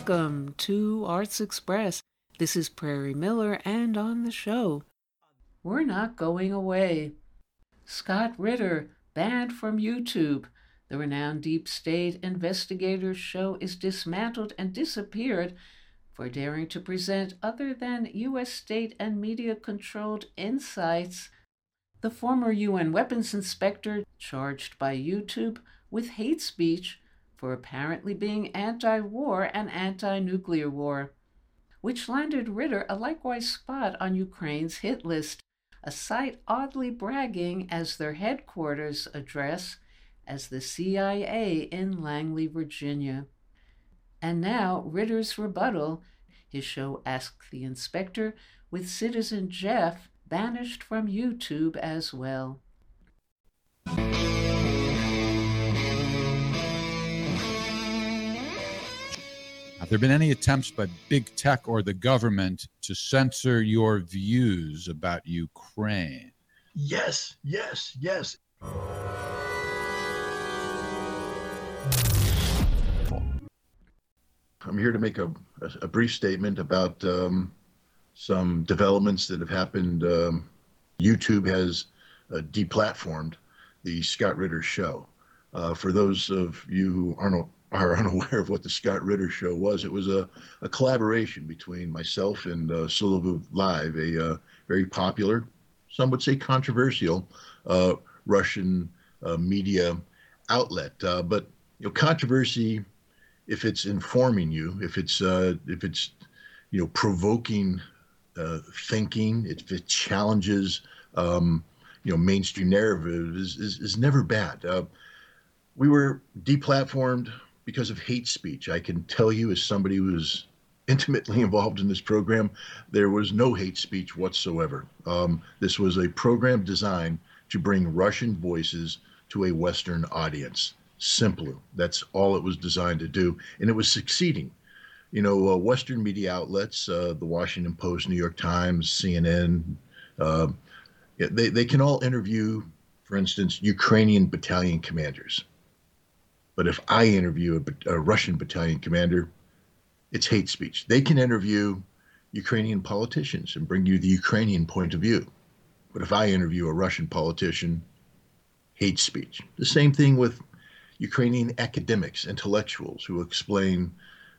welcome to Arts Express. This is Prairie Miller, and on the show, we're not going away. Scott Ritter, banned from YouTube. The renowned Deep State Investigators show is dismantled and disappeared for daring to present other than U.S. state and media controlled insights. The former UN weapons inspector, charged by YouTube with hate speech for apparently being anti war and anti nuclear war, which landed Ritter a likewise spot on Ukraine's hit list a site oddly bragging as their headquarters address as the CIA in Langley, Virginia. And now, Ritter's rebuttal, his show Ask the Inspector, with citizen Jeff banished from YouTube as well. Have there been any attempts by big tech or the government to censor your views about Ukraine? Yes, yes, yes. I'm here to make a, a, a brief statement about um, some developments that have happened. Um, YouTube has uh, deplatformed the Scott Ritter show. Uh, for those of you who aren't are unaware of what the Scott Ritter show was, it was a, a collaboration between myself and uh, Live, a uh, very popular, some would say controversial, uh, Russian uh, media outlet. Uh, but you know, controversy, if it's informing you, if it's uh, if it's you know provoking thinking, if it challenges um, you know mainstream narrative, is is, is never bad. we were deplatformed because of hate speech. I can tell you, as somebody who was intimately involved in this program, there was no hate speech whatsoever. Um, this was a program designed to bring Russian voices to a Western audience. Simpler. That's all it was designed to do, and it was succeeding. You know, uh, Western media outlets, uh, the Washington Post, New York Times, CNN, uh, they, they can all interview, for instance, Ukrainian battalion commanders. But if I interview a, a Russian battalion commander, it's hate speech. They can interview Ukrainian politicians and bring you the Ukrainian point of view. But if I interview a Russian politician, hate speech. The same thing with Ukrainian academics, intellectuals who explain,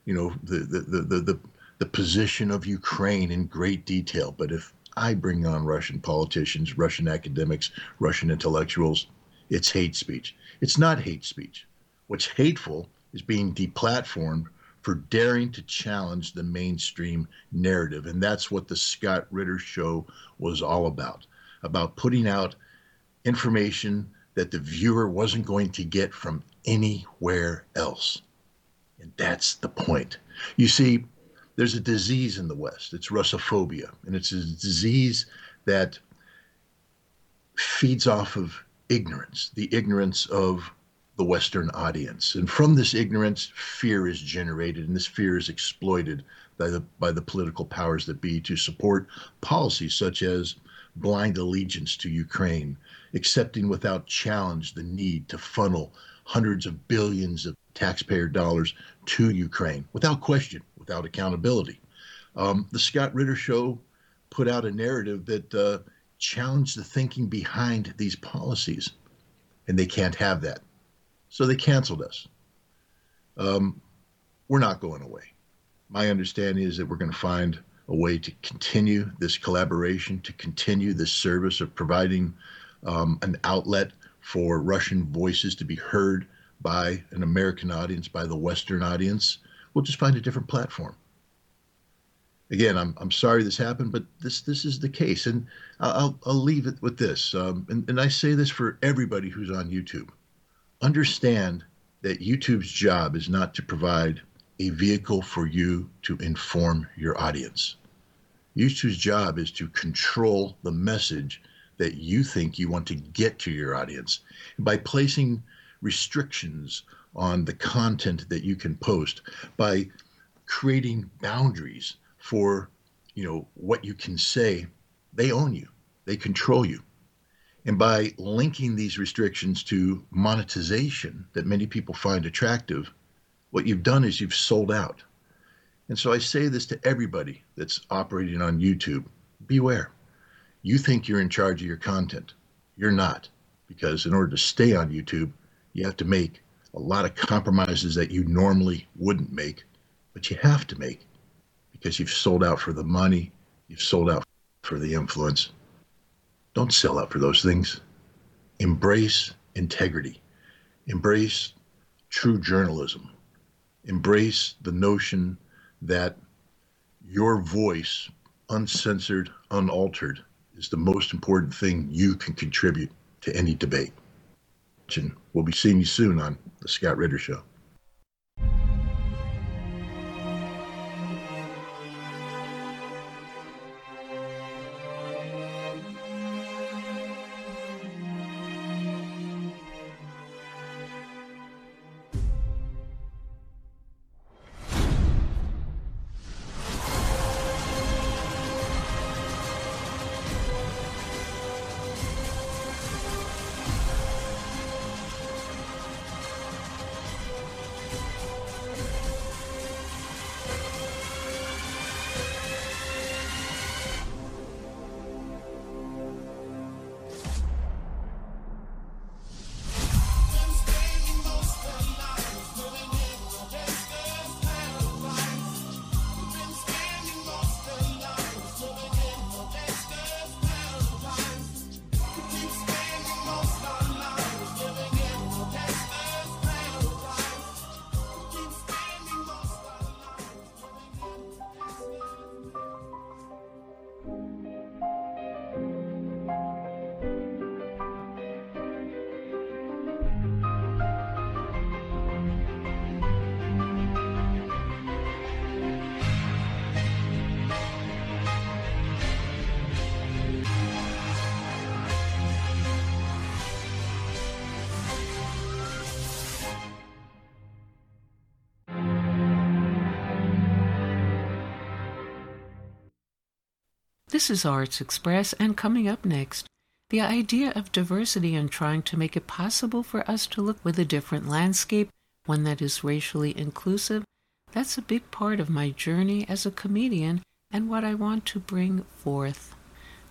you know, the the, the, the, the, the position of Ukraine in great detail. But if I bring on Russian politicians, Russian academics, Russian intellectuals, it's hate speech. It's not hate speech. What's hateful is being deplatformed for daring to challenge the mainstream narrative. And that's what the Scott Ritter show was all about about putting out information that the viewer wasn't going to get from anywhere else. And that's the point. You see, there's a disease in the West. It's Russophobia. And it's a disease that feeds off of ignorance, the ignorance of the Western audience. And from this ignorance, fear is generated, and this fear is exploited by the, by the political powers that be to support policies such as blind allegiance to Ukraine, accepting without challenge the need to funnel hundreds of billions of taxpayer dollars to Ukraine without question, without accountability. Um, the Scott Ritter Show put out a narrative that uh, challenged the thinking behind these policies, and they can't have that. So they canceled us. Um, we're not going away. My understanding is that we're going to find a way to continue this collaboration, to continue this service of providing um, an outlet for Russian voices to be heard by an American audience, by the Western audience. We'll just find a different platform. Again, I'm, I'm sorry this happened, but this this is the case, and I'll I'll leave it with this. Um, and, and I say this for everybody who's on YouTube understand that YouTube's job is not to provide a vehicle for you to inform your audience. YouTube's job is to control the message that you think you want to get to your audience. By placing restrictions on the content that you can post, by creating boundaries for, you know, what you can say, they own you. They control you. And by linking these restrictions to monetization that many people find attractive, what you've done is you've sold out. And so I say this to everybody that's operating on YouTube beware. You think you're in charge of your content. You're not, because in order to stay on YouTube, you have to make a lot of compromises that you normally wouldn't make, but you have to make because you've sold out for the money, you've sold out for the influence. Don't sell out for those things. Embrace integrity, embrace true journalism, embrace the notion that your voice, uncensored, unaltered, is the most important thing you can contribute to any debate. We'll be seeing you soon on The Scott Ritter Show. This is Arts Express, and coming up next, the idea of diversity and trying to make it possible for us to look with a different landscape, one that is racially inclusive. That's a big part of my journey as a comedian and what I want to bring forth.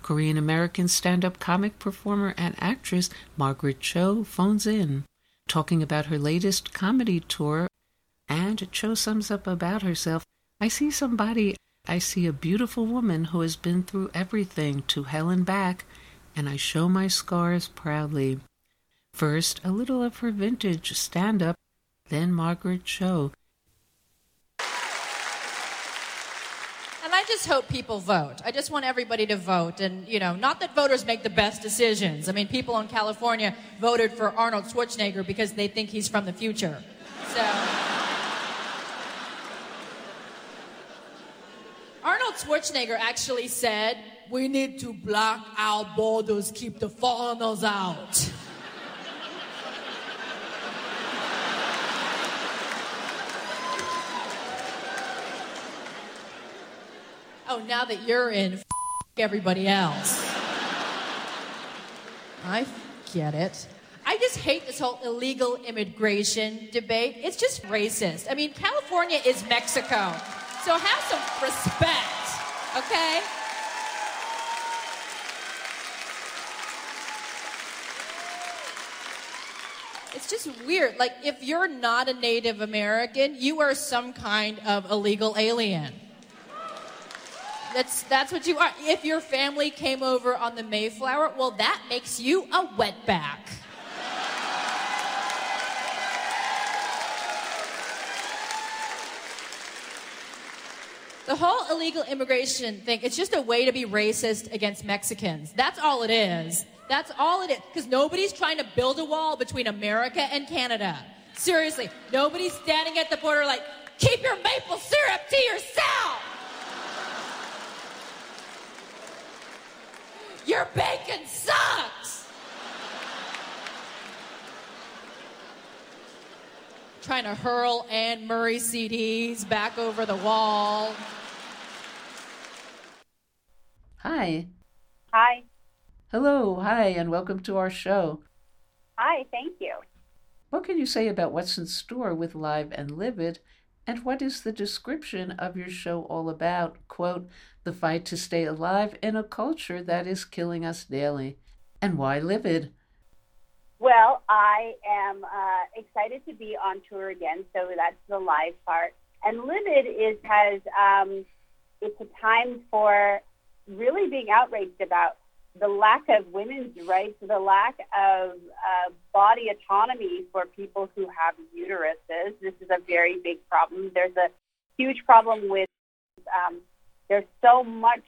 Korean American stand up comic performer and actress Margaret Cho phones in, talking about her latest comedy tour. And Cho sums up about herself I see somebody I see a beautiful woman who has been through everything to hell and back, and I show my scars proudly. First, a little of her vintage stand up, then Margaret Cho. And I just hope people vote. I just want everybody to vote. And, you know, not that voters make the best decisions. I mean, people in California voted for Arnold Schwarzenegger because they think he's from the future. So. Arnold Schwarzenegger actually said, We need to block our borders, keep the foreigners out. oh, now that you're in, f- everybody else. I get it. I just hate this whole illegal immigration debate. It's just racist. I mean, California is Mexico. So have some respect, okay? It's just weird. Like, if you're not a Native American, you are some kind of illegal alien. That's, that's what you are. If your family came over on the Mayflower, well, that makes you a wetback. The whole illegal immigration thing, it's just a way to be racist against Mexicans. That's all it is. That's all it is. Because nobody's trying to build a wall between America and Canada. Seriously, nobody's standing at the border like, keep your maple syrup to yourself. Your bacon sucks. Trying to hurl Anne Murray CDs back over the wall. Hi. Hi. Hello, hi, and welcome to our show. Hi, thank you. What can you say about what's in store with Live and Livid And what is the description of your show all about? Quote, the fight to stay alive in a culture that is killing us daily. And why Livid? Well, I am uh, excited to be on tour again, so that's the live part. And Livid is has um, it's a time for really being outraged about the lack of women's rights, the lack of uh, body autonomy for people who have uteruses. This is a very big problem. There's a huge problem with, um, there's so much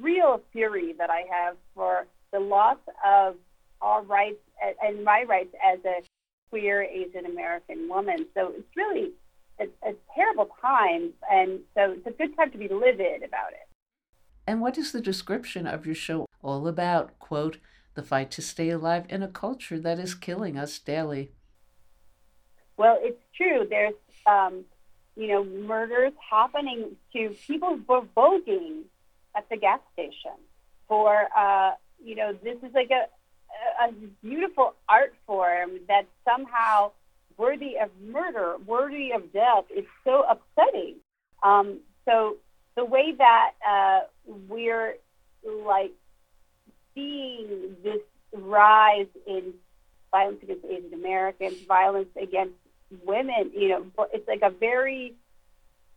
real fury that I have for the loss of our rights and my rights as a queer Asian American woman. So it's really a, a terrible time. And so it's a good time to be livid about it. And what is the description of your show all about? Quote, the fight to stay alive in a culture that is killing us daily. Well, it's true. There's, um, you know, murders happening to people voting at the gas station for, uh, you know, this is like a, a beautiful art form that's somehow worthy of murder, worthy of death. It's so upsetting. Um, so the way that uh, we're like seeing this rise in violence against Asian Americans, violence against women, you know, it's like a very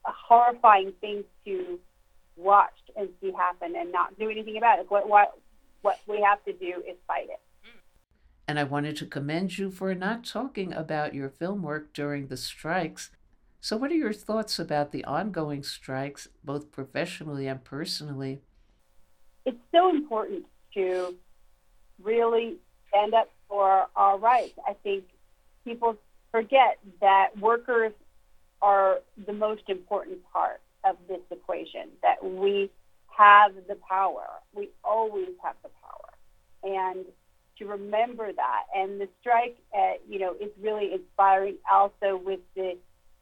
horrifying thing to watch and see happen and not do anything about it. What what what we have to do is fight it. And I wanted to commend you for not talking about your film work during the strikes so, what are your thoughts about the ongoing strikes, both professionally and personally? It's so important to really stand up for our rights. I think people forget that workers are the most important part of this equation, that we have the power. We always have the power. And to remember that. And the strike, uh, you know, is really inspiring also with the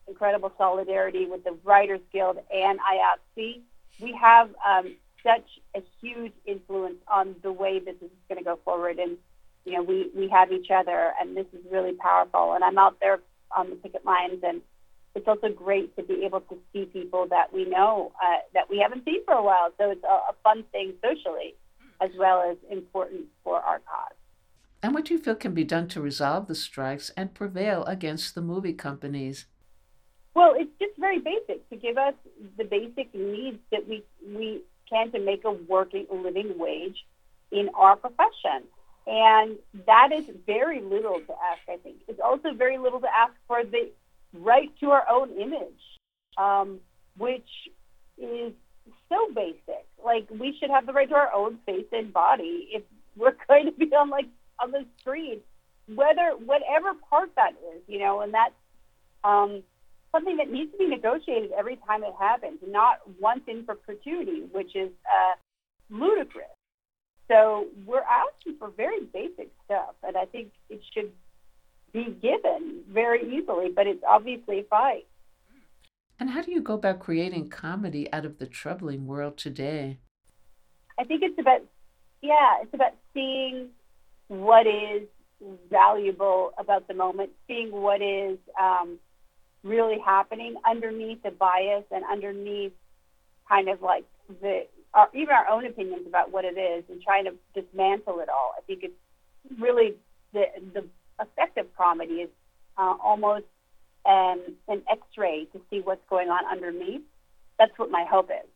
incredible solidarity with the Writers Guild and IATSE. We have um, such a huge influence on the way this is going to go forward. And, you know, we, we have each other, and this is really powerful. And I'm out there on the picket lines, and it's also great to be able to see people that we know uh, that we haven't seen for a while. So it's a, a fun thing socially as well as important for our cause. And what do you feel can be done to resolve the strikes and prevail against the movie companies? Well, it's just very basic to give us the basic needs that we we can to make a working living wage in our profession. And that is very little to ask, I think. It's also very little to ask for the right to our own image, um, which is so basic. Like we should have the right to our own face and body if we're going to be on like on the street, whether whatever part that is, you know, and that's um, something that needs to be negotiated every time it happens, not once in perpetuity, which is uh, ludicrous. So we're asking for very basic stuff, and I think it should be given very easily, but it's obviously a fight. And how do you go about creating comedy out of the troubling world today? I think it's about, yeah, it's about seeing what is valuable about the moment, seeing what is um, really happening underneath the bias and underneath kind of like the our, even our own opinions about what it is and trying to dismantle it all. I think it's really the the effect of comedy is uh, almost um, an X-ray to see what's going on underneath. That's what my hope is.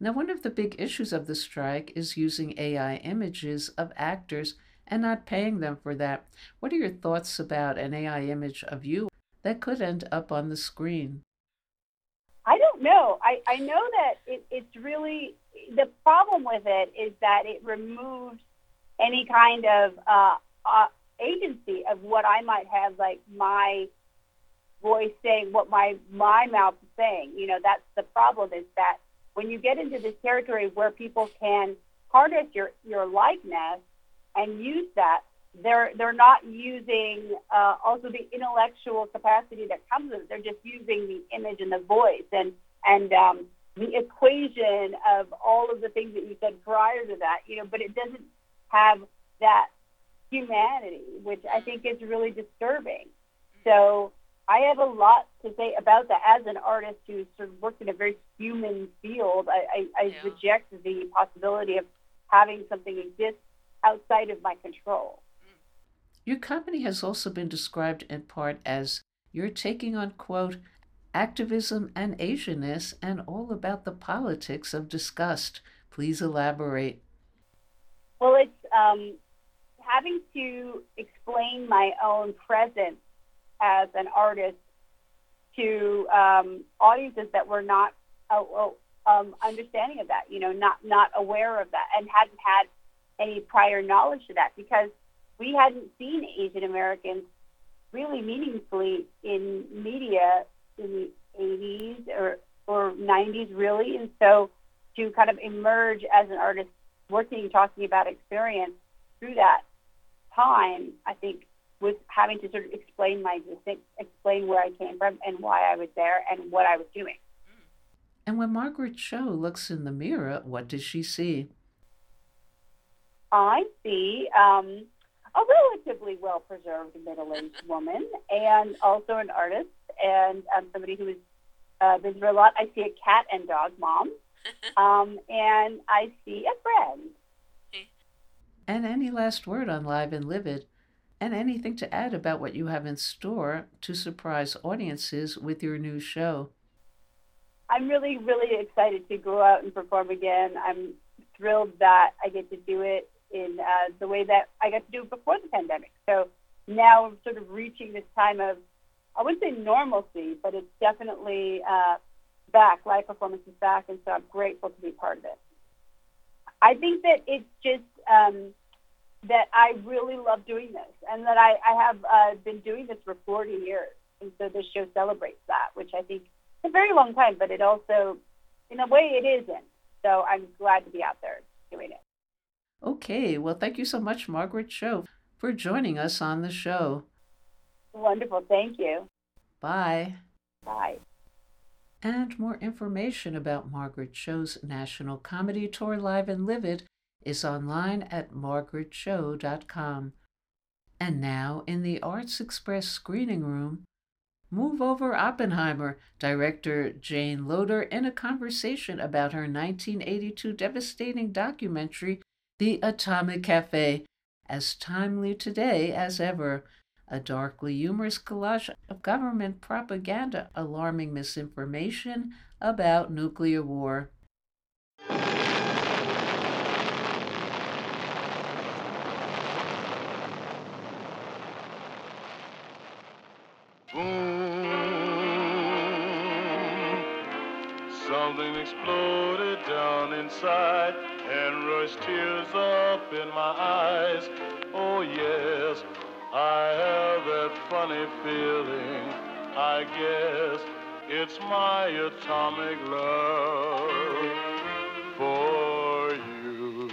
Now, one of the big issues of the strike is using AI images of actors and not paying them for that. What are your thoughts about an AI image of you that could end up on the screen? I don't know. I, I know that it, it's really the problem with it is that it removes any kind of uh, uh, agency of what I might have, like my voice saying what my my mouth is saying. You know, that's the problem is that when you get into this territory where people can harness your your likeness and use that they're they're not using uh, also the intellectual capacity that comes with it. They're just using the image and the voice and and um, the equation of all of the things that you said prior to that. You know, but it doesn't have that humanity, which I think is really disturbing. So I have a lot to say about that as an artist who's sort of worked in a very human field. I, I, I yeah. reject the possibility of having something exist outside of my control. Your company has also been described in part as you're taking on, quote, activism and Asianness and all about the politics of disgust. Please elaborate. Well, it's um, having to explain my own presence as an artist to um, audiences that were not uh, um, understanding of that, you know, not not aware of that, and hadn't had any prior knowledge to that because we hadn't seen Asian Americans really meaningfully in media in the 80s or, or 90s, really. And so to kind of emerge as an artist working, talking about experience through that time, I think was having to sort of explain my existence, explain where I came from and why I was there and what I was doing. And when Margaret Cho looks in the mirror, what does she see? I see um, a relatively well preserved middle aged woman and also an artist and um, somebody who has uh, been through a lot. I see a cat and dog mom, um, and I see a friend. And any last word on Live and Livid? And anything to add about what you have in store to surprise audiences with your new show? I'm really, really excited to go out and perform again. I'm thrilled that I get to do it in uh, the way that I got to do before the pandemic. So now I'm sort of reaching this time of, I wouldn't say normalcy, but it's definitely uh, back. Live performance is back, and so I'm grateful to be part of it. I think that it's just um, that I really love doing this, and that I, I have uh, been doing this for 40 years, and so this show celebrates that, which I think is a very long time, but it also, in a way, it isn't. So I'm glad to be out there doing it. Okay, well, thank you so much, Margaret Cho, for joining us on the show. Wonderful. Thank you. Bye. Bye. And more information about Margaret Cho's National Comedy Tour Live and Livid is online at margaretcho.com. And now, in the Arts Express screening room, Move Over Oppenheimer, director Jayne Loader, in a conversation about her 1982 devastating documentary the Atomic Cafe, as timely today as ever. A darkly humorous collage of government propaganda alarming misinformation about nuclear war. Boom. Something exploded down inside and rushed tears up in my eyes. Oh, yes, I have that funny feeling. I guess it's my atomic love for you.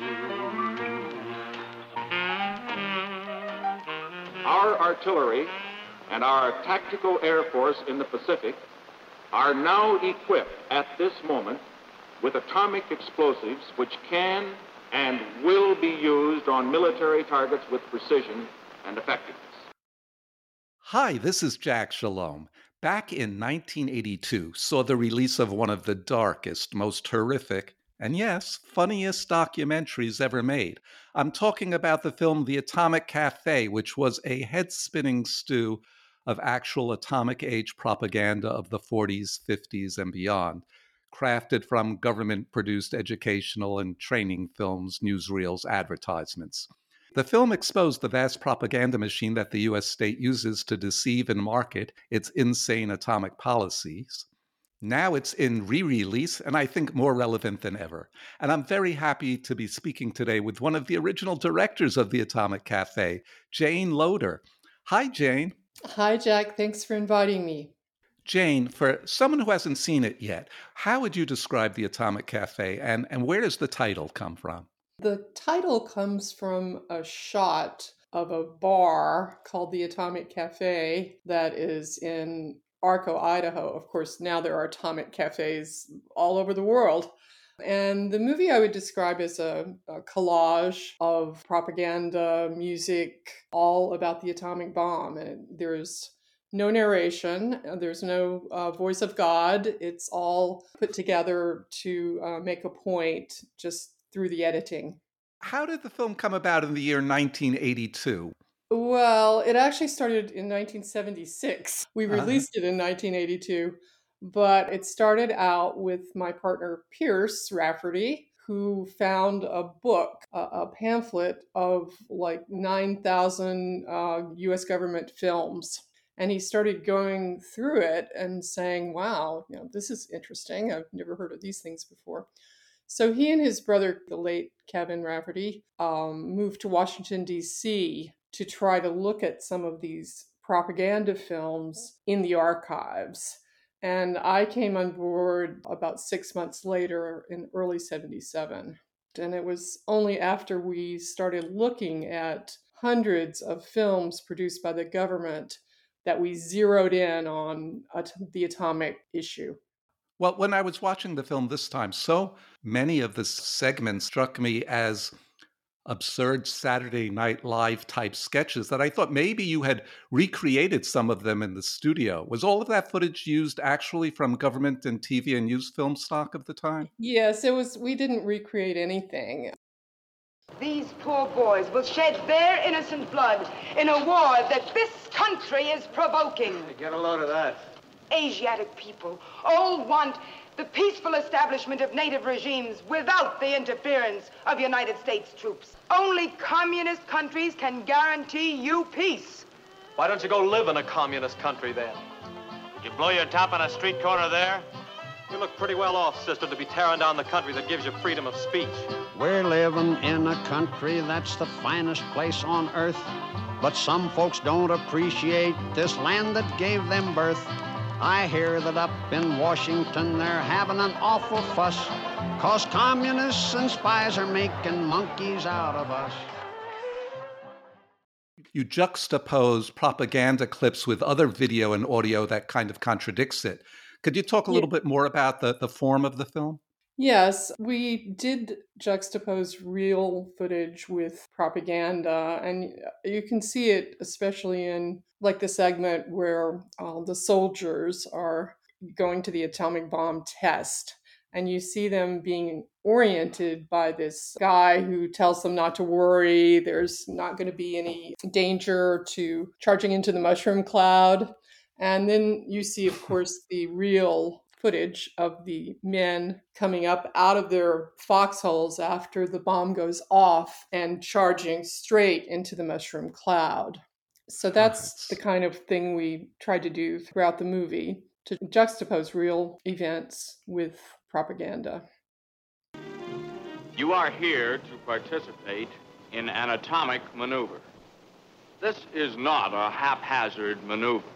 Our artillery and our tactical air force in the Pacific are now equipped at this moment with atomic explosives which can and will be used on military targets with precision and effectiveness. Hi, this is Jack Shalom. Back in 1982, saw the release of one of the darkest, most horrific, and yes, funniest documentaries ever made. I'm talking about the film The Atomic Cafe, which was a head spinning stew of actual atomic age propaganda of the 40s, 50s, and beyond crafted from government produced educational and training films, newsreels, advertisements. The film exposed the vast propaganda machine that the US state uses to deceive and market its insane atomic policies. Now it's in re release, and I think more relevant than ever. And I'm very happy to be speaking today with one of the original directors of the Atomic Cafe, Jayne Loader. Hi, Jayne. Hi, Jack. Thanks for inviting me. Jayne, for someone who hasn't seen it yet, how would you describe the Atomic Cafe and, and where does the title come from? The title comes from a shot of a bar called the Atomic Cafe that is in Arco, Idaho. Of course, now there are atomic cafes all over the world. And the movie I would describe as a, a, collage of propaganda, music, all about the atomic bomb. And there's no narration, uh, there's no uh, voice of God. It's all put together to uh, make a point just through the editing. How did the film come about in the year 1982? Well, it actually started in 1976. We Uh-huh. released it in 1982, but it started out with my partner Pierce Rafferty, who found a book, a, a pamphlet of like 9,000 uh, US government films. And he started going through it and saying, wow, you know, this is interesting. I've never heard of these things before. So he and his brother, the late Kevin Rafferty, um, moved to Washington, D.C. to try to look at some of these propaganda films in the archives. And I came on board about six months later in early 77. And it was only after we started looking at hundreds of films produced by the government that we zeroed in on at- the atomic issue. Well, when I was watching the film this time, so many of the segments struck me as absurd Saturday Night Live type sketches that I thought maybe you had recreated some of them in the studio. Was all of that footage used actually from government and TV and news film stock of the time? Yes, it was. We didn't recreate anything. These poor boys will shed their innocent blood in a war that this country is provoking. Get a load of that. Asiatic people all want the peaceful establishment of native regimes without the interference of United States troops. Only communist countries can guarantee you peace. Why don't you go live in a communist country then? Did you blow your top on a street corner there? You look pretty well off, sister, to be tearing down the country that gives you freedom of speech. We're living in a country that's the finest place on earth. But some folks don't appreciate this land that gave them birth. I hear that up in Washington they're having an awful fuss. Cause communists and spies are making monkeys out of us. You juxtapose propaganda clips with other video and audio that kind of contradicts it. Could you talk a Yeah. little bit more about the, the form of the film? Yes, we did juxtapose real footage with propaganda, and you can see it especially in like the segment where uh, the soldiers are going to the atomic bomb test, and you see them being oriented by this guy who tells them not to worry. There's not going to be any danger to charging into the mushroom cloud. And then you see, of course, the real footage of the men coming up out of their foxholes after the bomb goes off and charging straight into the mushroom cloud. So that's the kind of thing we tried to do throughout the movie to juxtapose real events with propaganda. You are here to participate in an atomic maneuver. This is not a haphazard maneuver.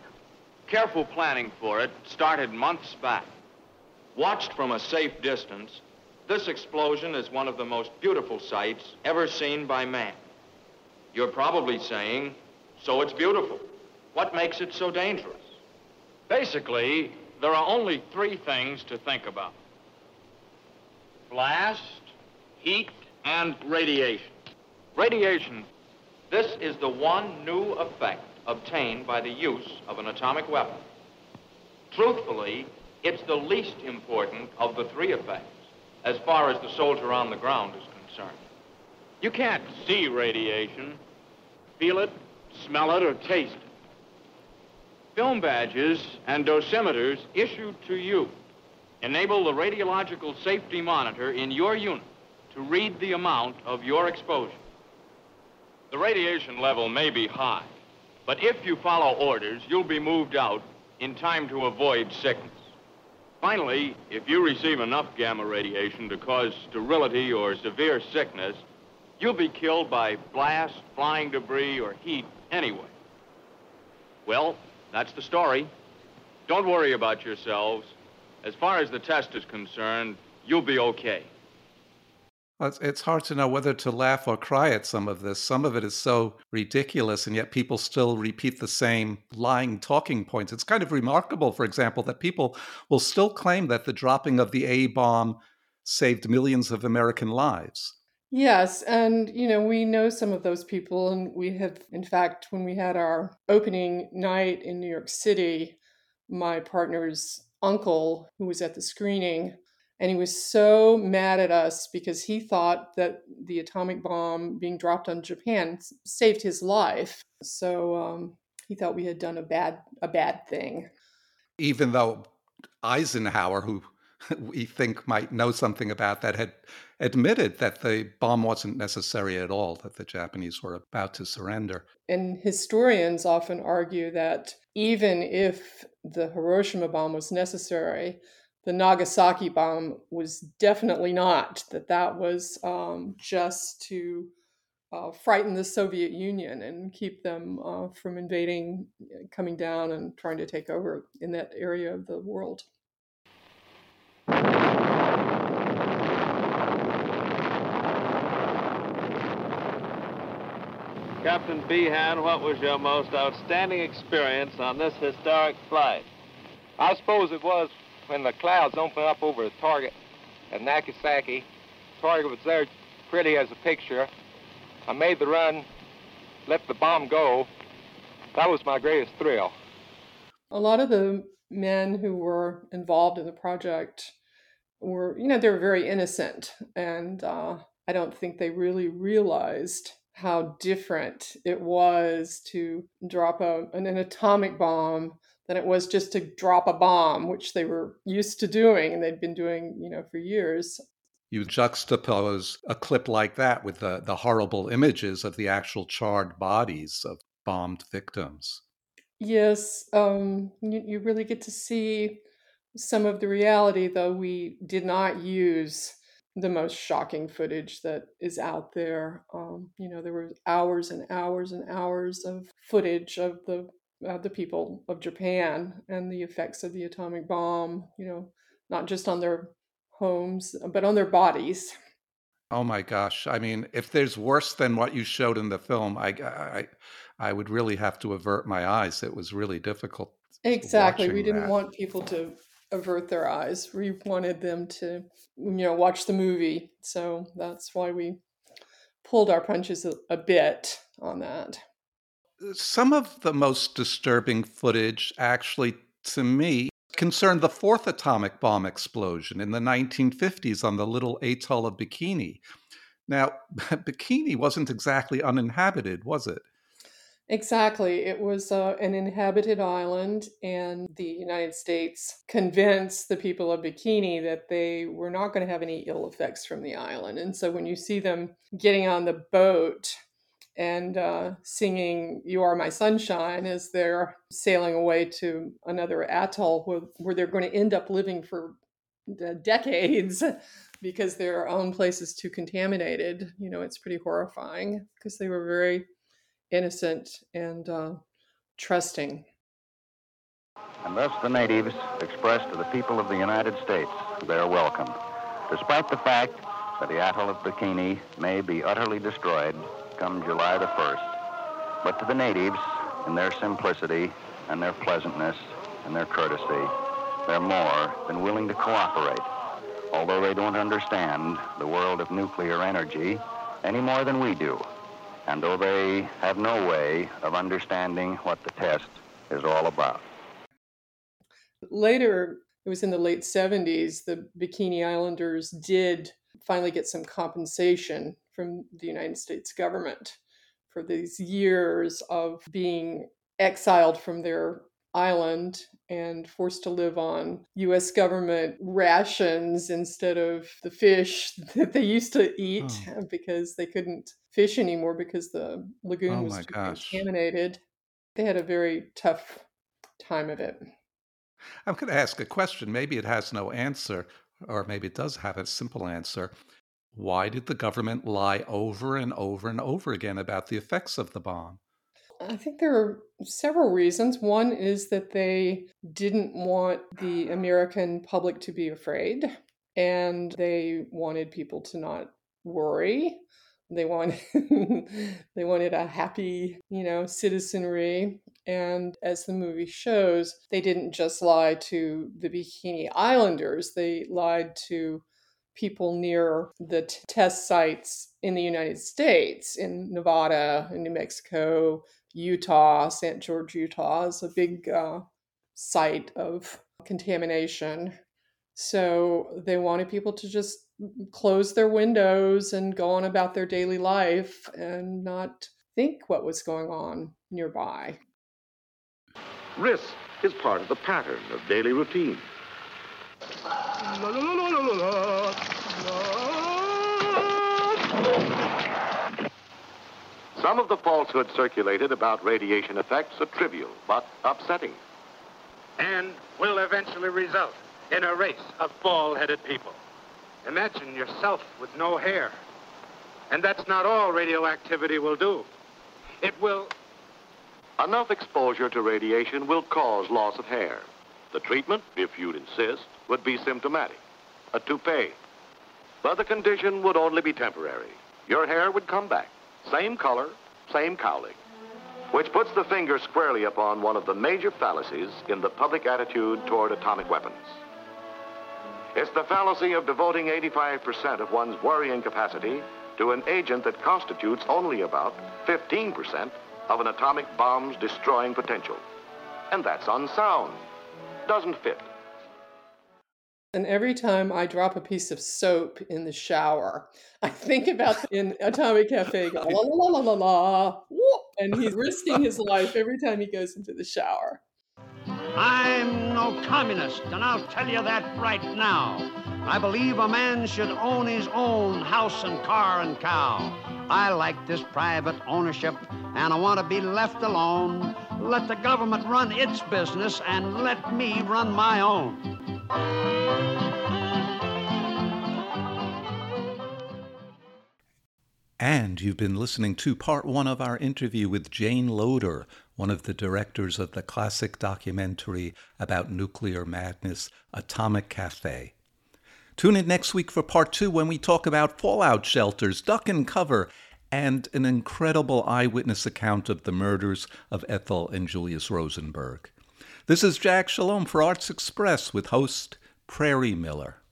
Careful planning for it started months back. Watched from a safe distance, this explosion is one of the most beautiful sights ever seen by man. You're probably saying, so it's beautiful. What makes it so dangerous? Basically, there are only three things to think about blast, heat, and radiation. Radiation, this is the one new effect obtained by the use of an atomic weapon. Truthfully, it's the least important of the three effects as far as the soldier on the ground is concerned. You can't see radiation, feel it, smell it, or taste it. Film badges and dosimeters issued to you enable the radiological safety monitor in your unit to read the amount of your exposure. The radiation level may be high, but if you follow orders, you'll be moved out in time to avoid sickness. Finally, if you receive enough gamma radiation to cause sterility or severe sickness, you'll be killed by blast, flying debris, or heat anyway. Well, that's the story. Don't worry about yourselves. As far as the test is concerned, you'll be okay. It's hard to know whether to laugh or cry at some of this. Some of it is so ridiculous, and yet people still repeat the same lying talking points. It's kind of remarkable, for example, that people will still claim that the dropping of the A bomb saved millions of American lives. Yes, and you know, we know some of those people, and we have, in fact, when we had our opening night in New York City, my partner's uncle, who was at the screening, and he was so mad at us because he thought that the atomic bomb being dropped on Japan saved his life. So um, he thought we had done a bad a bad thing. Even though Eisenhower, who we think might know something about that, had admitted that the bomb wasn't necessary at all, that the Japanese were about to surrender. And historians often argue that even if the Hiroshima bomb was necessary, the Nagasaki bomb was definitely not. That that was um, just to uh, frighten the Soviet Union and keep them uh, from invading, coming down, and trying to take over in that area of the world. Captain Beahan, what was your most outstanding experience on this historic flight? I suppose it was when the clouds opened up over the target at Nagasaki. Target was there pretty as a picture. I made the run, let the bomb go. That was my greatest thrill. A lot of the men who were involved in the project were, you know, they were very innocent. And uh, I don't think they really realized how different it was to drop a, an, an atomic bomb than it was just to drop a bomb, which they were used to doing and they'd been doing, you know, for years. You juxtapose a clip like that with the, the horrible images of the actual charred bodies of bombed victims. Yes, um, you, you really get to see some of the reality, though we did not use the most shocking footage that is out there. Um, you know, there were hours and hours and hours of footage of the uh, the people of Japan and the effects of the atomic bomb. You know, not just on their homes, but on their bodies. Oh my gosh! I mean, if there's worse than what you showed in the film, I I, I would really have to avert my eyes. It was really difficult. Exactly, we didn't that. want people to avert their eyes. We wanted them to, you know, watch the movie. So that's why we pulled our punches a, a bit on that. Some of the most disturbing footage, actually, to me, concerned the fourth atomic bomb explosion in the 1950s on the little atoll of Bikini. Now, Bikini wasn't exactly uninhabited, was it? Exactly. It was uh, an inhabited island, and the United States convinced the people of Bikini that they were not going to have any ill effects from the island. And so when you see them getting on the boat and uh, singing You Are My Sunshine as they're sailing away to another atoll where, where they're going to end up living for uh, decades because their own place is too contaminated, you know, it's pretty horrifying because they were very innocent and uh, trusting. And thus the natives expressed to the people of the United States their welcome, despite the fact that the atoll of Bikini may be utterly destroyed come July the 1st. But to the natives, in their simplicity and their pleasantness and their courtesy, they're more than willing to cooperate, although they don't understand the world of nuclear energy any more than we do and though they have no way of understanding what the test is all about. Later, it was in the late 70s, the Bikini Islanders did finally get some compensation from the United States government for these years of being exiled from their island and forced to live on US government rations instead of the fish that they used to eat oh. because they couldn't fish anymore because the lagoon oh was too gosh. contaminated. They had a very tough time of it. I'm going to ask a question. Maybe it has no answer, or maybe it does have a simple answer. Why did the government lie over and over and over again about the effects of the bomb? I think there are several reasons. One is that they didn't want the American public to be afraid, and they wanted people to not worry. They want they wanted a happy, you know, citizenry. And as the movie shows, they didn't just lie to the Bikini Islanders, they lied to people near the t- test sites in the United States, in Nevada, in New Mexico, Utah, St. George, Utah is a big uh, site of contamination. So they wanted people to just close their windows and go on about their daily life and not think what was going on nearby. Risk is part of the pattern of daily routine. Some of the falsehoods circulated about radiation effects are trivial but upsetting. And will eventually result in a race of bald-headed people. Imagine yourself with no hair. And that's not all radioactivity will do. It will... Enough exposure to radiation will cause loss of hair. The treatment, if you'd insist, would be symptomatic. A toupee. But the condition would only be temporary. Your hair would come back. Same color, same cowling. Which puts the finger squarely upon one of the major fallacies in the public attitude toward atomic weapons. It's the fallacy of devoting 85% of one's worrying capacity to an agent that constitutes only about 15% of an atomic bomb's destroying potential. And that's unsound. Doesn't fit. And every time I drop a piece of soap in the shower, I think about in Atomic Cafe, la la la la la la, and he's risking his life every time he goes into the shower. I'm no communist, and I'll tell you that right now. I believe a man should own his own house and car and cow. I like this private ownership, and I want to be left alone. Let the government run its business, and let me run my own. And you've been listening to part one of our interview with Jayne Loader, one of the directors of the classic documentary about nuclear madness, Atomic Cafe. Tune in next week for part two when we talk about fallout shelters, duck and cover, and an incredible eyewitness account of the murders of Ethel and Julius Rosenberg. This is Jack Shalom for Arts Express with host Prairie Miller.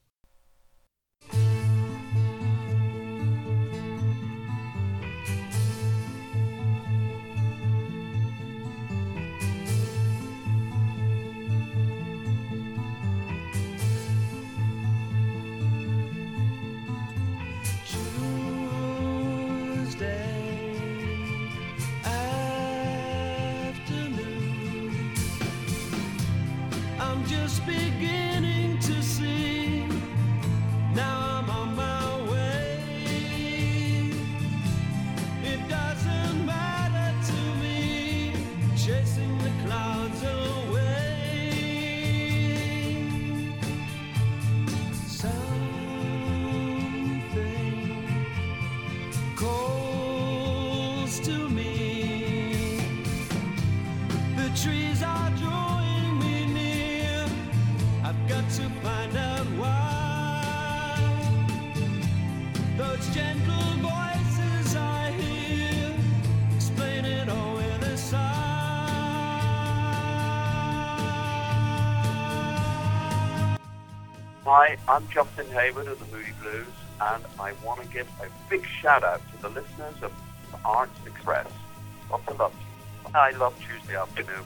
Just beginning I'm Justin Hayward of the Moody Blues, and I want to give a big shout out to the listeners of Arts Express. Lots of love. I love Tuesday afternoon.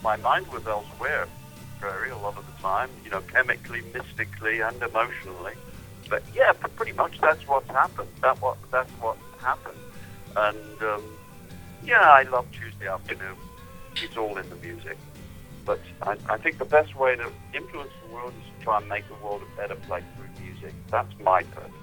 My mind was elsewhere, Prairie, a lot of the time, you know, chemically, mystically, and emotionally. But yeah, pretty much that's what's happened. That what that's what happened. And um, yeah, I love Tuesday afternoon. It's all in the music. But I, I think the best way to influence the world is try and make the world a better place through music. That's my purpose.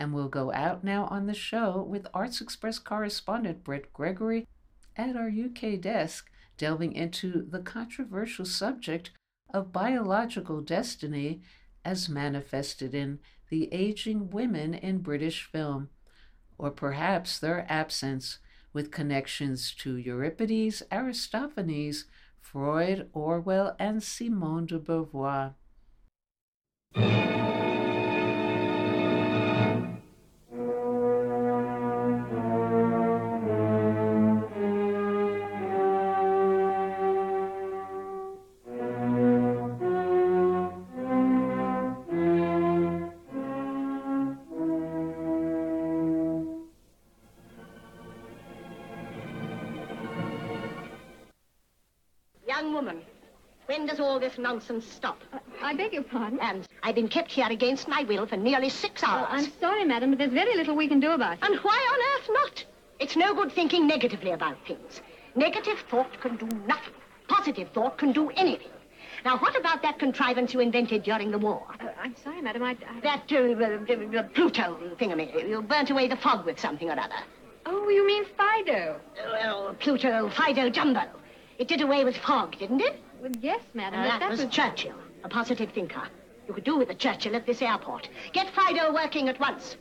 And we'll go out now on the show with Arts Express correspondent Brett Gregory at our UK desk, delving into the controversial subject of biological destiny as manifested in the aging women in British film, or perhaps their absence, with connections to Euripides, Aristophanes, Freud, Orwell, and Simone de Beauvoir. Nonsense stop? I beg your pardon? And I've been kept here against my will for nearly six hours. Oh, I'm sorry, madam, but there's very little we can do about it. And why on earth not? It's no good thinking negatively about things. Negative thought can do nothing. Positive thought can do anything. Now, what about that contrivance you invented during the war? Uh, I'm sorry, madam, I... I... That uh, uh, uh, Pluto thingamy. You burnt away the fog with something or other. Oh, you mean Fido? Well, Pluto, Fido, Jumbo. It did away with fog, didn't it? Well, yes, madam. Uh, but that, was, Churchill, a positive thinker. You could do with a Churchill at this airport. Get Fido working at once.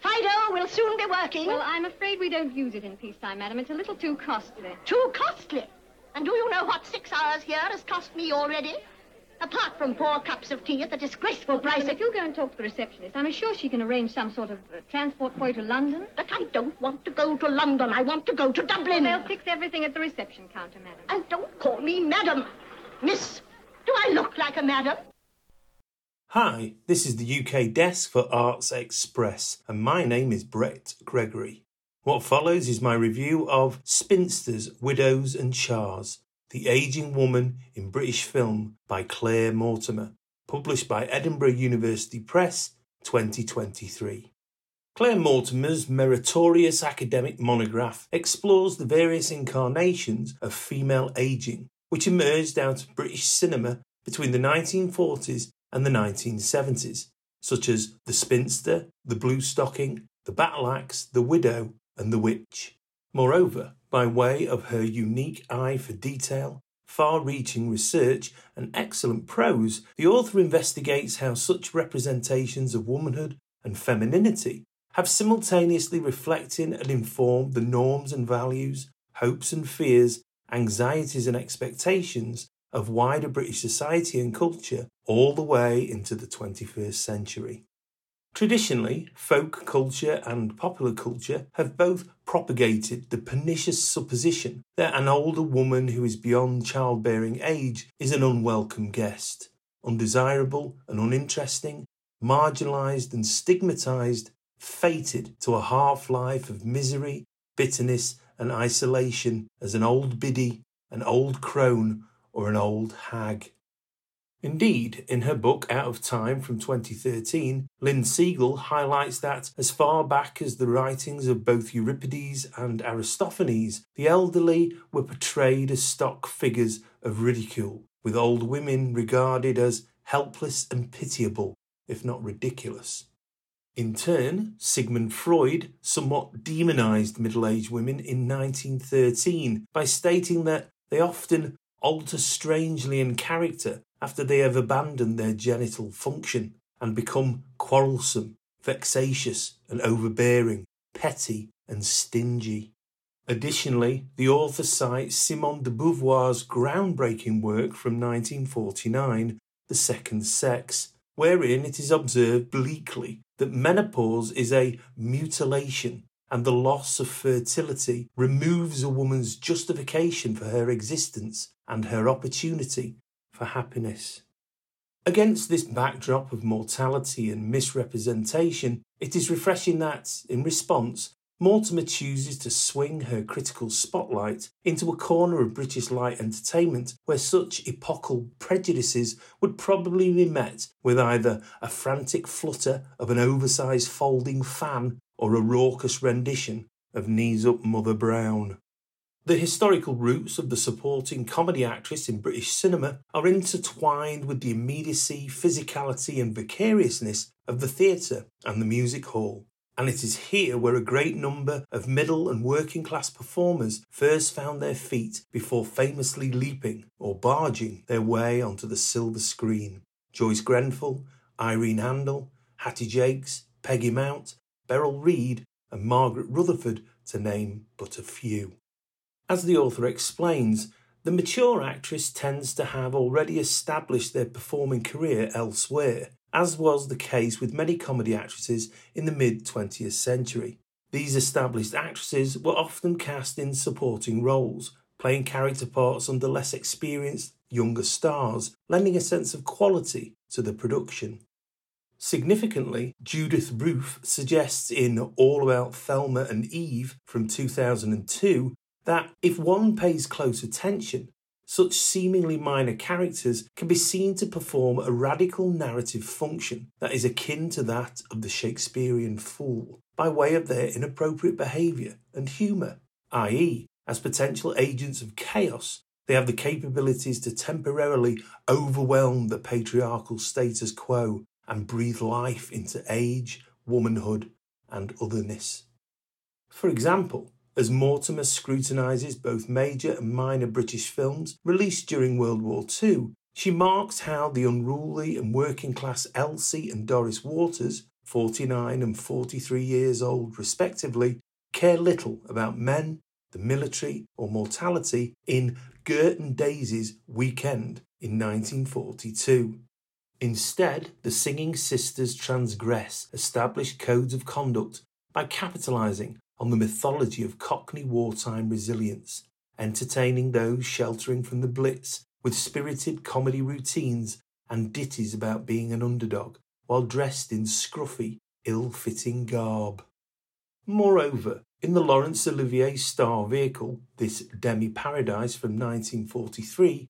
Fido will soon be working. Well, I'm afraid we don't use it in peacetime, madam. It's a little too costly. Too costly? And do you know what six hours here has cost me already? Apart from four cups of tea at the disgraceful price Madam, if you'll go and talk to the receptionist, I'm sure she can arrange some sort of uh, transport for you to London. But I don't want to go to London. I want to go to Dublin. They'll fix everything at the reception counter, madam. And don't call me madam. Miss, do I look like a madam? Hi, this is the UK desk for Arts Express, and my name is Brett Gregory. What follows is my review of Spinsters, Widows and Chars, The Aging Woman in British Film by Claire Mortimer, published by Edinburgh University Press 2023. Claire Mortimer's meritorious academic monograph explores the various incarnations of female aging which emerged out of British cinema between the 1940s and the 1970s, such as The Spinster, The Blue Stocking, The Battle Axe, The Widow, and The Witch. Moreover, by way of her unique eye for detail, far reaching research, and excellent prose, the author investigates how such representations of womanhood and femininity have simultaneously reflected and informed the norms and values, hopes and fears, anxieties and expectations of wider British society and culture all the way into the 21st century. Traditionally, folk culture and popular culture have both propagated the pernicious supposition that an older woman who is beyond childbearing age is an unwelcome guest, undesirable and uninteresting, marginalised and stigmatised, fated to a half life of misery, bitterness, and isolation as an old biddy, an old crone, or an old hag. Indeed, in her book Out of Time from 2013, Lynne Segal highlights that as far back as the writings of both Euripides and Aristophanes, the elderly were portrayed as stock figures of ridicule, with old women regarded as helpless and pitiable, if not ridiculous. In turn, Sigmund Freud somewhat demonized middle aged women in 1913 by stating that they often alter strangely in character after they have abandoned their genital function and become quarrelsome, vexatious, and overbearing, petty, and stingy. Additionally, the author cites Simone de Beauvoir's groundbreaking work from 1949, The Second Sex, wherein it is observed bleakly that menopause is a mutilation and the loss of fertility removes a woman's justification for her existence and her opportunity for happiness. Against this backdrop of mortality and misrepresentation, it is refreshing that, in response, Mortimer chooses to swing her critical spotlight into a corner of British light entertainment where such epochal prejudices would probably be met with either a frantic flutter of an oversized folding fan or a raucous rendition of Knees Up Mother Brown. The historical roots of the supporting comedy actress in British cinema are intertwined with the immediacy, physicality, and vicariousness of the theatre and the music hall. And it is here where a great number of middle and working class performers first found their feet before famously leaping or barging their way onto the silver screen. Joyce Grenfell, Irene Handl, Hattie Jacques, Peggy Mount, Beryl Reid, and Margaret Rutherford, to name but a few. As the author explains, the mature actress tends to have already established their performing career elsewhere, as was the case with many comedy actresses in the mid 20th century. These established actresses were often cast in supporting roles, playing character parts under less experienced, younger stars, lending a sense of quality to the production. Significantly, Judith Roof suggests in All About Thelma and Eve from 2002 that if one pays close attention, such seemingly minor characters can be seen to perform a radical narrative function that is akin to that of the Shakespearean fool by way of their inappropriate behaviour and humour, i.e., as potential agents of chaos, they have the capabilities to temporarily overwhelm the patriarchal status quo and breathe life into age, womanhood, and otherness. For example, as Mortimer scrutinises both major and minor British films released during World War II, she marks how the unruly and working class Elsie and Doris Waters, 49 and 43 years old respectively, care little about men, the military, or mortality in Gert and Daisy's Weekend in 1942. Instead, the singing sisters transgress established codes of conduct by capitalising on the mythology of Cockney wartime resilience, entertaining those sheltering from the Blitz with spirited comedy routines and ditties about being an underdog while dressed in scruffy, ill fitting garb. Moreover, in the Laurence Olivier star vehicle, this Demi Paradise from 1943,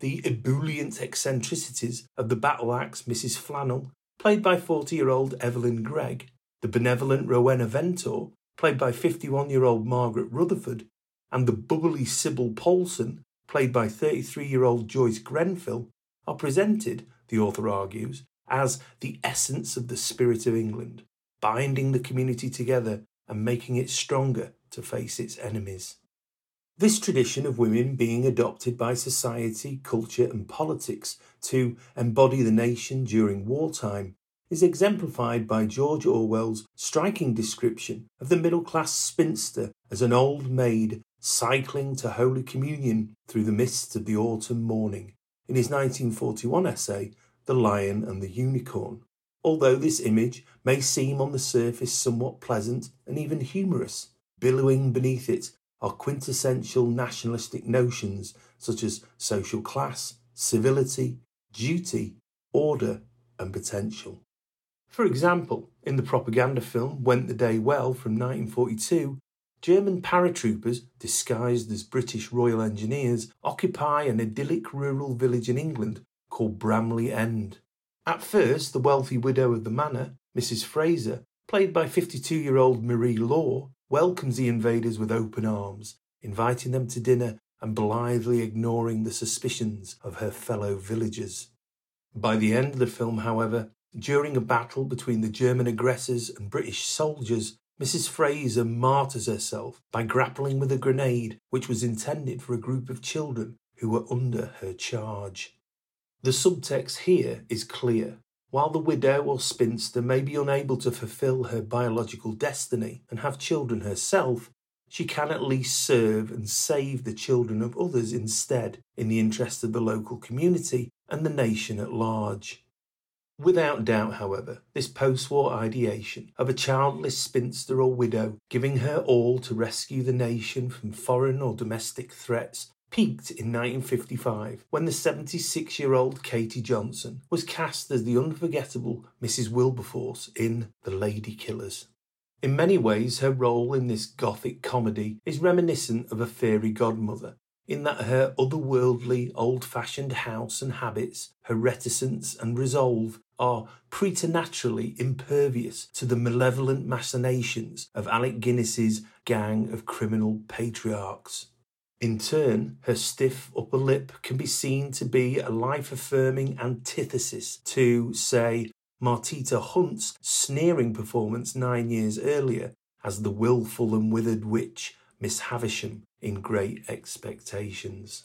the ebullient eccentricities of the battle axe Mrs. Flannel, played by 40 year old Evelyn Gregg, the benevolent Rowena Ventnor, played by 51 year old Margaret Rutherford, and the bubbly Sybil Paulson, played by 33 year old Joyce Grenfell, are presented, the author argues, as the essence of the spirit of England, binding the community together and making it stronger to face its enemies. This tradition of women being adopted by society, culture, and politics to embody the nation during wartime is exemplified by George Orwell's striking description of the middle class spinster as an old maid cycling to Holy Communion through the mists of the autumn morning in his 1941 essay, The Lion and the Unicorn. Although this image may seem on the surface somewhat pleasant and even humorous, billowing beneath it are quintessential nationalistic notions such as social class, civility, duty, order, and potential. For example, in the propaganda film Went the Day Well from 1942, German paratroopers, disguised as British Royal Engineers, occupy an idyllic rural village in England called Bramley End. At first, the wealthy widow of the manor, Mrs. Fraser, played by 52 year old Marie Lohr, welcomes the invaders with open arms, inviting them to dinner and blithely ignoring the suspicions of her fellow villagers. By the end of the film, however, during a battle between the German aggressors and British soldiers, Mrs. Fraser martyrs herself by grappling with a grenade which was intended for a group of children who were under her charge. The subtext here is clear. While the widow or spinster may be unable to fulfill her biological destiny and have children herself, she can at least serve and save the children of others instead, in the interest of the local community and the nation at large. Without doubt, however, this post war ideation of a childless spinster or widow giving her all to rescue the nation from foreign or domestic threats peaked in 1955 when the 76 year old Katie Johnson was cast as the unforgettable Mrs. Wilberforce in The Lady Killers. In many ways, her role in this gothic comedy is reminiscent of a fairy godmother, in that her otherworldly, old fashioned house and habits, her reticence and resolve, are preternaturally impervious to the malevolent machinations of Alec Guinness's gang of criminal patriarchs. In turn, her stiff upper lip can be seen to be a life affirming antithesis to, say, Martita Hunt's sneering performance nine years earlier as the wilful and withered witch Miss Havisham in Great Expectations.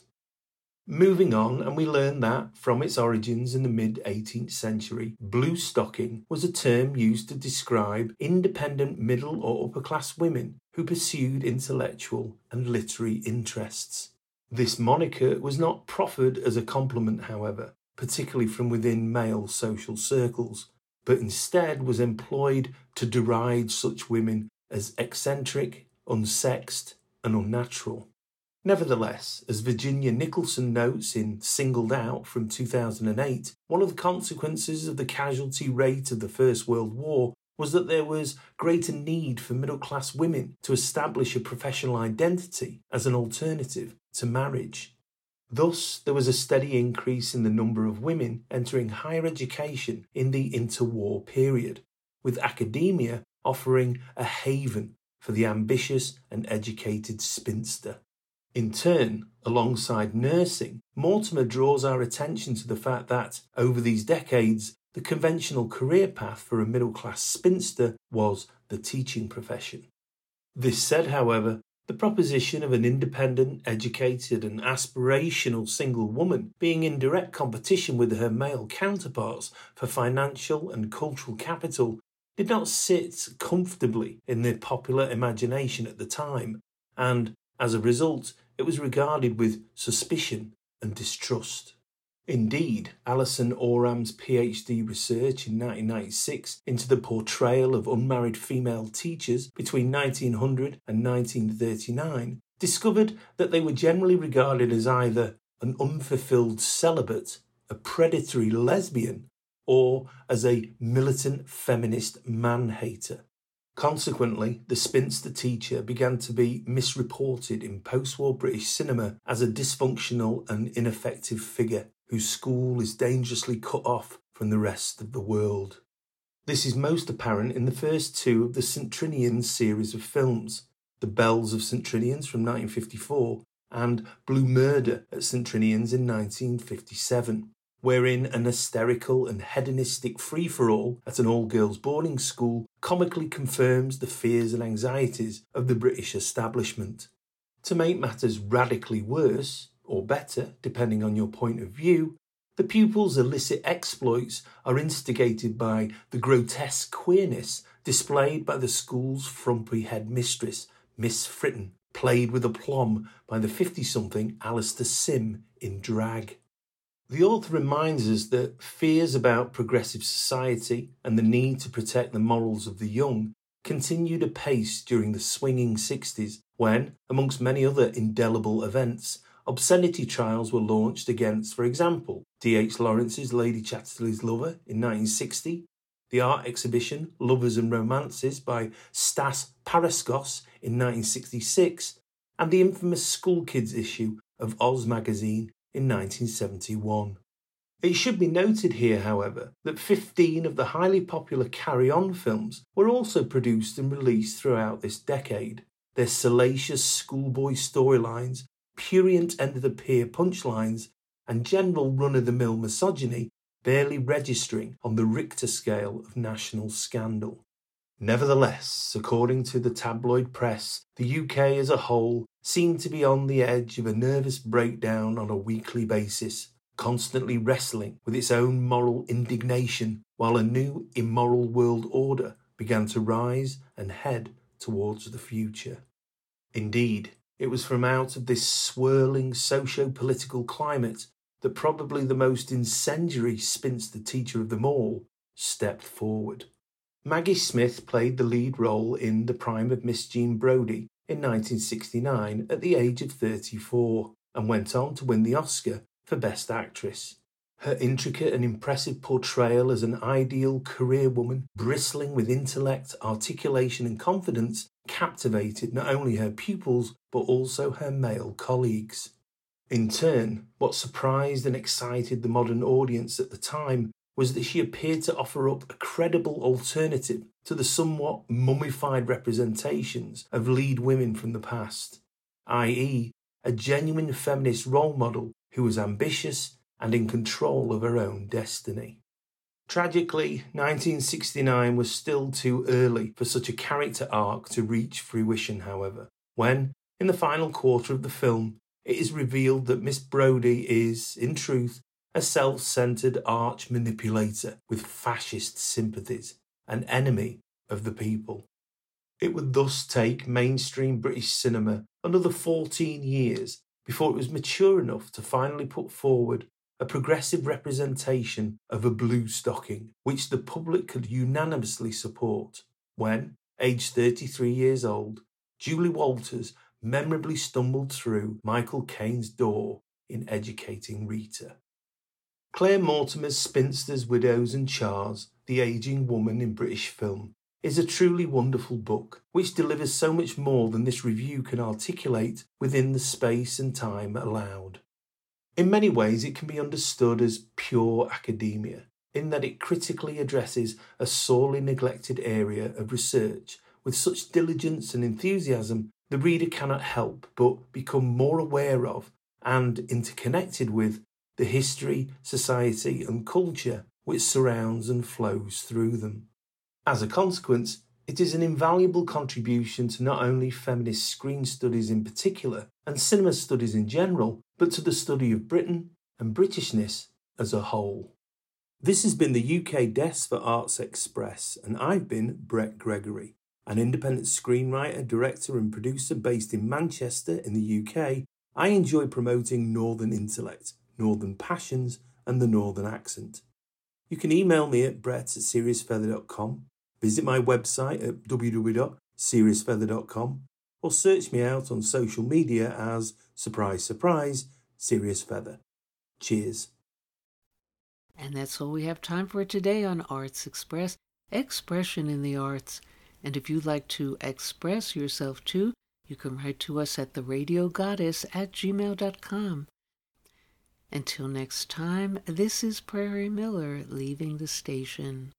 Moving on, and we learn that from its origins in the mid 18th century, blue stocking was a term used to describe independent middle or upper class women who pursued intellectual and literary interests. This moniker was not proffered as a compliment, however, particularly from within male social circles, but instead was employed to deride such women as eccentric, unsexed, and unnatural. Nevertheless, as Virginia Nicholson notes in Singled Out from 2008, one of the consequences of the casualty rate of the First World War was that there was greater need for middle class women to establish a professional identity as an alternative to marriage. Thus, there was a steady increase in the number of women entering higher education in the interwar period, with academia offering a haven for the ambitious and educated spinster. In turn, alongside nursing, Mortimer draws our attention to the fact that, over these decades, the conventional career path for a middle class spinster was the teaching profession. This said, however, the proposition of an independent, educated, and aspirational single woman being in direct competition with her male counterparts for financial and cultural capital did not sit comfortably in the popular imagination at the time, and, as a result, it was regarded with suspicion and distrust. Indeed, Alison Oram's PhD research in 1996 into the portrayal of unmarried female teachers between 1900 and 1939 discovered that they were generally regarded as either an unfulfilled celibate, a predatory lesbian, or as a militant feminist man hater. Consequently, the spinster teacher began to be misreported in post war British cinema as a dysfunctional and ineffective figure whose school is dangerously cut off from the rest of the world. This is most apparent in the first two of the St. Series of films The Bells of St. Trinians from 1954 and Blue Murder at St. Trinians in 1957 wherein an hysterical and hedonistic free for all at an all girls boarding school comically confirms the fears and anxieties of the British establishment. To make matters radically worse, or better, depending on your point of view, the pupils' illicit exploits are instigated by the grotesque queerness displayed by the school's frumpy headmistress, Miss Fritton, played with aplomb by the 50 something Alastair Sim in drag. The author reminds us that fears about progressive society and the need to protect the morals of the young continued apace during the swinging 60s when, amongst many other indelible events, obscenity trials were launched against, for example, D.H. Lawrence's Lady Chatterley's Lover in 1960, the art exhibition Lovers and Romances by Stas Paraskos in 1966, and the infamous School Kids issue of Oz magazine in 1971. It should be noted here, however, that 15 of the highly popular Carry On films were also produced and released throughout this decade. Their salacious schoolboy storylines, purient end of the pier punchlines, and general run of the mill misogyny barely registering on the Richter scale of national scandal. Nevertheless, according to the tabloid press, the UK as a whole seemed to be on the edge of a nervous breakdown on a weekly basis, constantly wrestling with its own moral indignation while a new immoral world order began to rise and head towards the future. Indeed, it was from out of this swirling socio political climate that probably the most incendiary spinster teacher of them all stepped forward. Maggie Smith played the lead role in The Prime of Miss Jean Brodie in 1969 at the age of 34 and went on to win the Oscar for Best Actress. Her intricate and impressive portrayal as an ideal career woman, bristling with intellect, articulation, and confidence, captivated not only her pupils but also her male colleagues. In turn, what surprised and excited the modern audience at the time was that she appeared to offer up a credible alternative to the somewhat mummified representations of lead women from the past, i.e., a genuine feminist role model who was ambitious and in control of her own destiny. Tragically, 1969 was still too early for such a character arc to reach fruition, however, when, in the final quarter of the film, it is revealed that Miss Brodie is, in truth, a self centered arch manipulator with fascist sympathies, an enemy of the people. It would thus take mainstream British cinema another 14 years before it was mature enough to finally put forward a progressive representation of a blue stocking, which the public could unanimously support, when, aged 33 years old, Julie Walters memorably stumbled through Michael Caine's door in Educating Rita. Claire Mortimer's Spinsters, Widows and Chars, The Aging Woman in British Film, is a truly wonderful book, which delivers so much more than this review can articulate within the space and time allowed. In many ways, it can be understood as pure academia, in that it critically addresses a sorely neglected area of research with such diligence and enthusiasm the reader cannot help but become more aware of and interconnected with the history, society, and culture which surrounds and flows through them. As a consequence, it is an invaluable contribution to not only feminist screen studies in particular and cinema studies in general, but to the study of Britain and Britishness as a whole. This has been the UK Desk for Arts Express, and I've been Brett Gregory, an independent screenwriter, director, and producer based in Manchester in the UK. I enjoy promoting Northern intellect, Northern passions, and the Northern accent. You can email me at brett at seriousfeather.com Visit my website at www.seriousfeather.com or search me out on social media as surprise surprise serious feather. Cheers. And that's all we have time for today on Arts Express Expression in the Arts. And if you'd like to express yourself too, you can write to us at theradiogoddess at gmail.com. Until next time, this is Prairie Miller leaving the station.